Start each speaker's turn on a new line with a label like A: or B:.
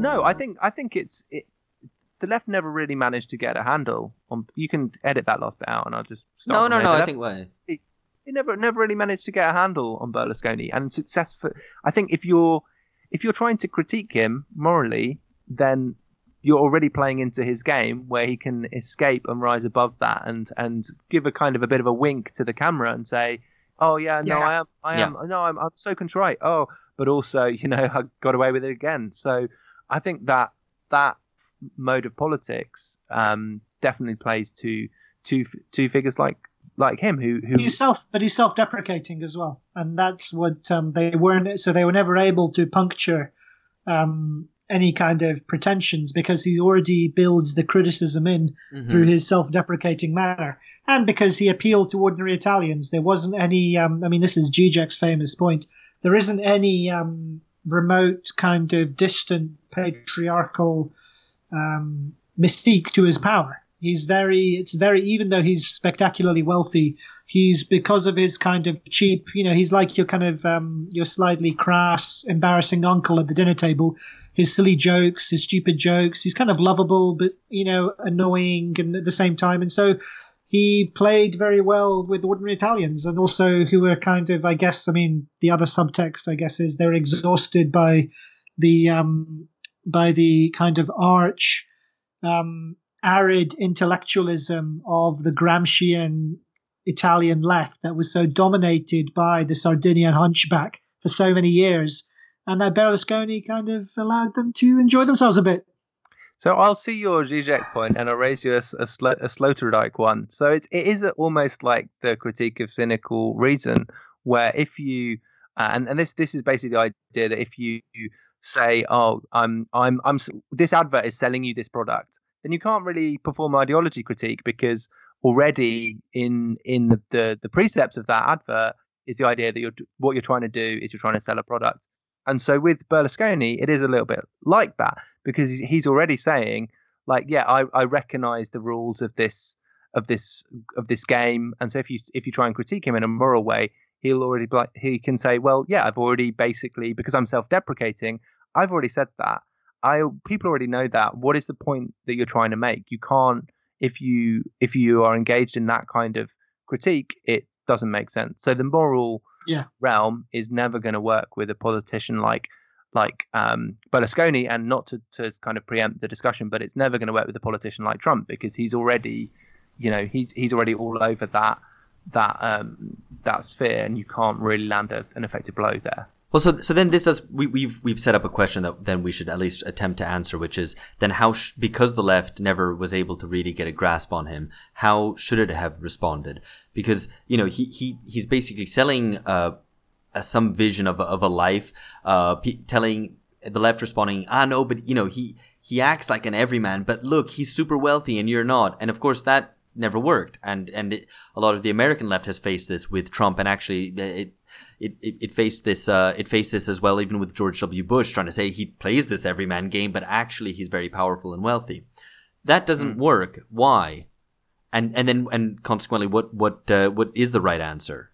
A: No, I think I think it's it, the left never really managed to get a handle on. You can edit that last bit out, and I'll just
B: no,
A: start
B: no, no.
A: there. The
B: I
A: left-
B: think why.
A: he never never really managed to get a handle on Berlusconi and successful. I think if you're if you're trying to critique him morally, then you're already playing into his game where he can escape and rise above that and and give a kind of a bit of a wink to the camera and say, "Oh yeah, no,
C: Yeah.
A: I am, I am, no, I'm, I'm so contrite." Oh, but also, you know, I got away with it again. So I think that that mode of politics um, definitely plays to two two figures like like him who who
C: He's self, but he's self-deprecating as well, and that's what um, they weren't. So they were never able to puncture um, any kind of pretensions because he already builds the criticism in
B: Mhm.
C: through his self-deprecating manner, and because he appealed to ordinary Italians. There wasn't any. Um, I mean, this is Zizek's famous point. There isn't any um, remote kind of distant patriarchal um, mystique to his power. He's very, it's very, even though he's spectacularly wealthy, he's because of his kind of cheap, you know, he's like your kind of, um, your slightly crass, embarrassing uncle at the dinner table. His silly jokes, his stupid jokes, he's kind of lovable, but, you know, annoying and at the same time. And so he played very well with ordinary Italians and also who were kind of, I guess, I mean, the other subtext, I guess, is they're exhausted by the, um, by the kind of arch, um, arid intellectualism of the Gramscian Italian left that was so dominated by the Sardinian hunchback for so many years, and that Berlusconi kind of allowed them to enjoy themselves a bit.
A: So I'll see your Zizek point and I'll raise you a, a, Slo- a Sloterdijk one. So it's, it is almost like the critique of cynical reason, where if you uh, and and this this is basically the idea that if you say, oh, I'm I'm I'm this advert is selling you this product, then you can't really perform ideology critique because already in in the the, the precepts of that advert is the idea that you're what you're trying to do is you're trying to sell a product. And so with Berlusconi, it is a little bit like that because he's- already saying, like, yeah, I, I recognize the rules of this of this of this game, and so if you if you try and critique him in a moral way, he'll already he can say, well, yeah, I've already basically because I'm self-deprecating, I've already said that. I people already know that. What is the point that you're trying to make? You can't if you if you are engaged in that kind of critique, it doesn't make sense. So the moral
C: Yeah.
A: realm is never going to work with a politician like like um, Berlusconi, and not to, to kind of preempt the discussion, but it's never going to work with a politician like Trump because he's already, you know, he's he's already all over that that um, that sphere, and you can't really land a, an effective blow there.
B: Well, so so then this is we, we've we've set up a question that then we should at least attempt to answer, which is then how sh- because the left never was able to really get a grasp on him, how should it have responded? Because you know he he he's basically selling uh some vision of a, of a life, uh, pe- telling the left responding, ah no, but you know he he acts like an everyman, but look, he's super wealthy and you're not, and of course that never worked, and and it, a lot of the American left has faced this with Trump, and actually it it, it, it faced this uh, it faced this as well even with George W. Bush trying to say he plays this everyman game, but actually he's very powerful and wealthy. That doesn't work. Why? And and then and consequently, what what uh, what is the right answer?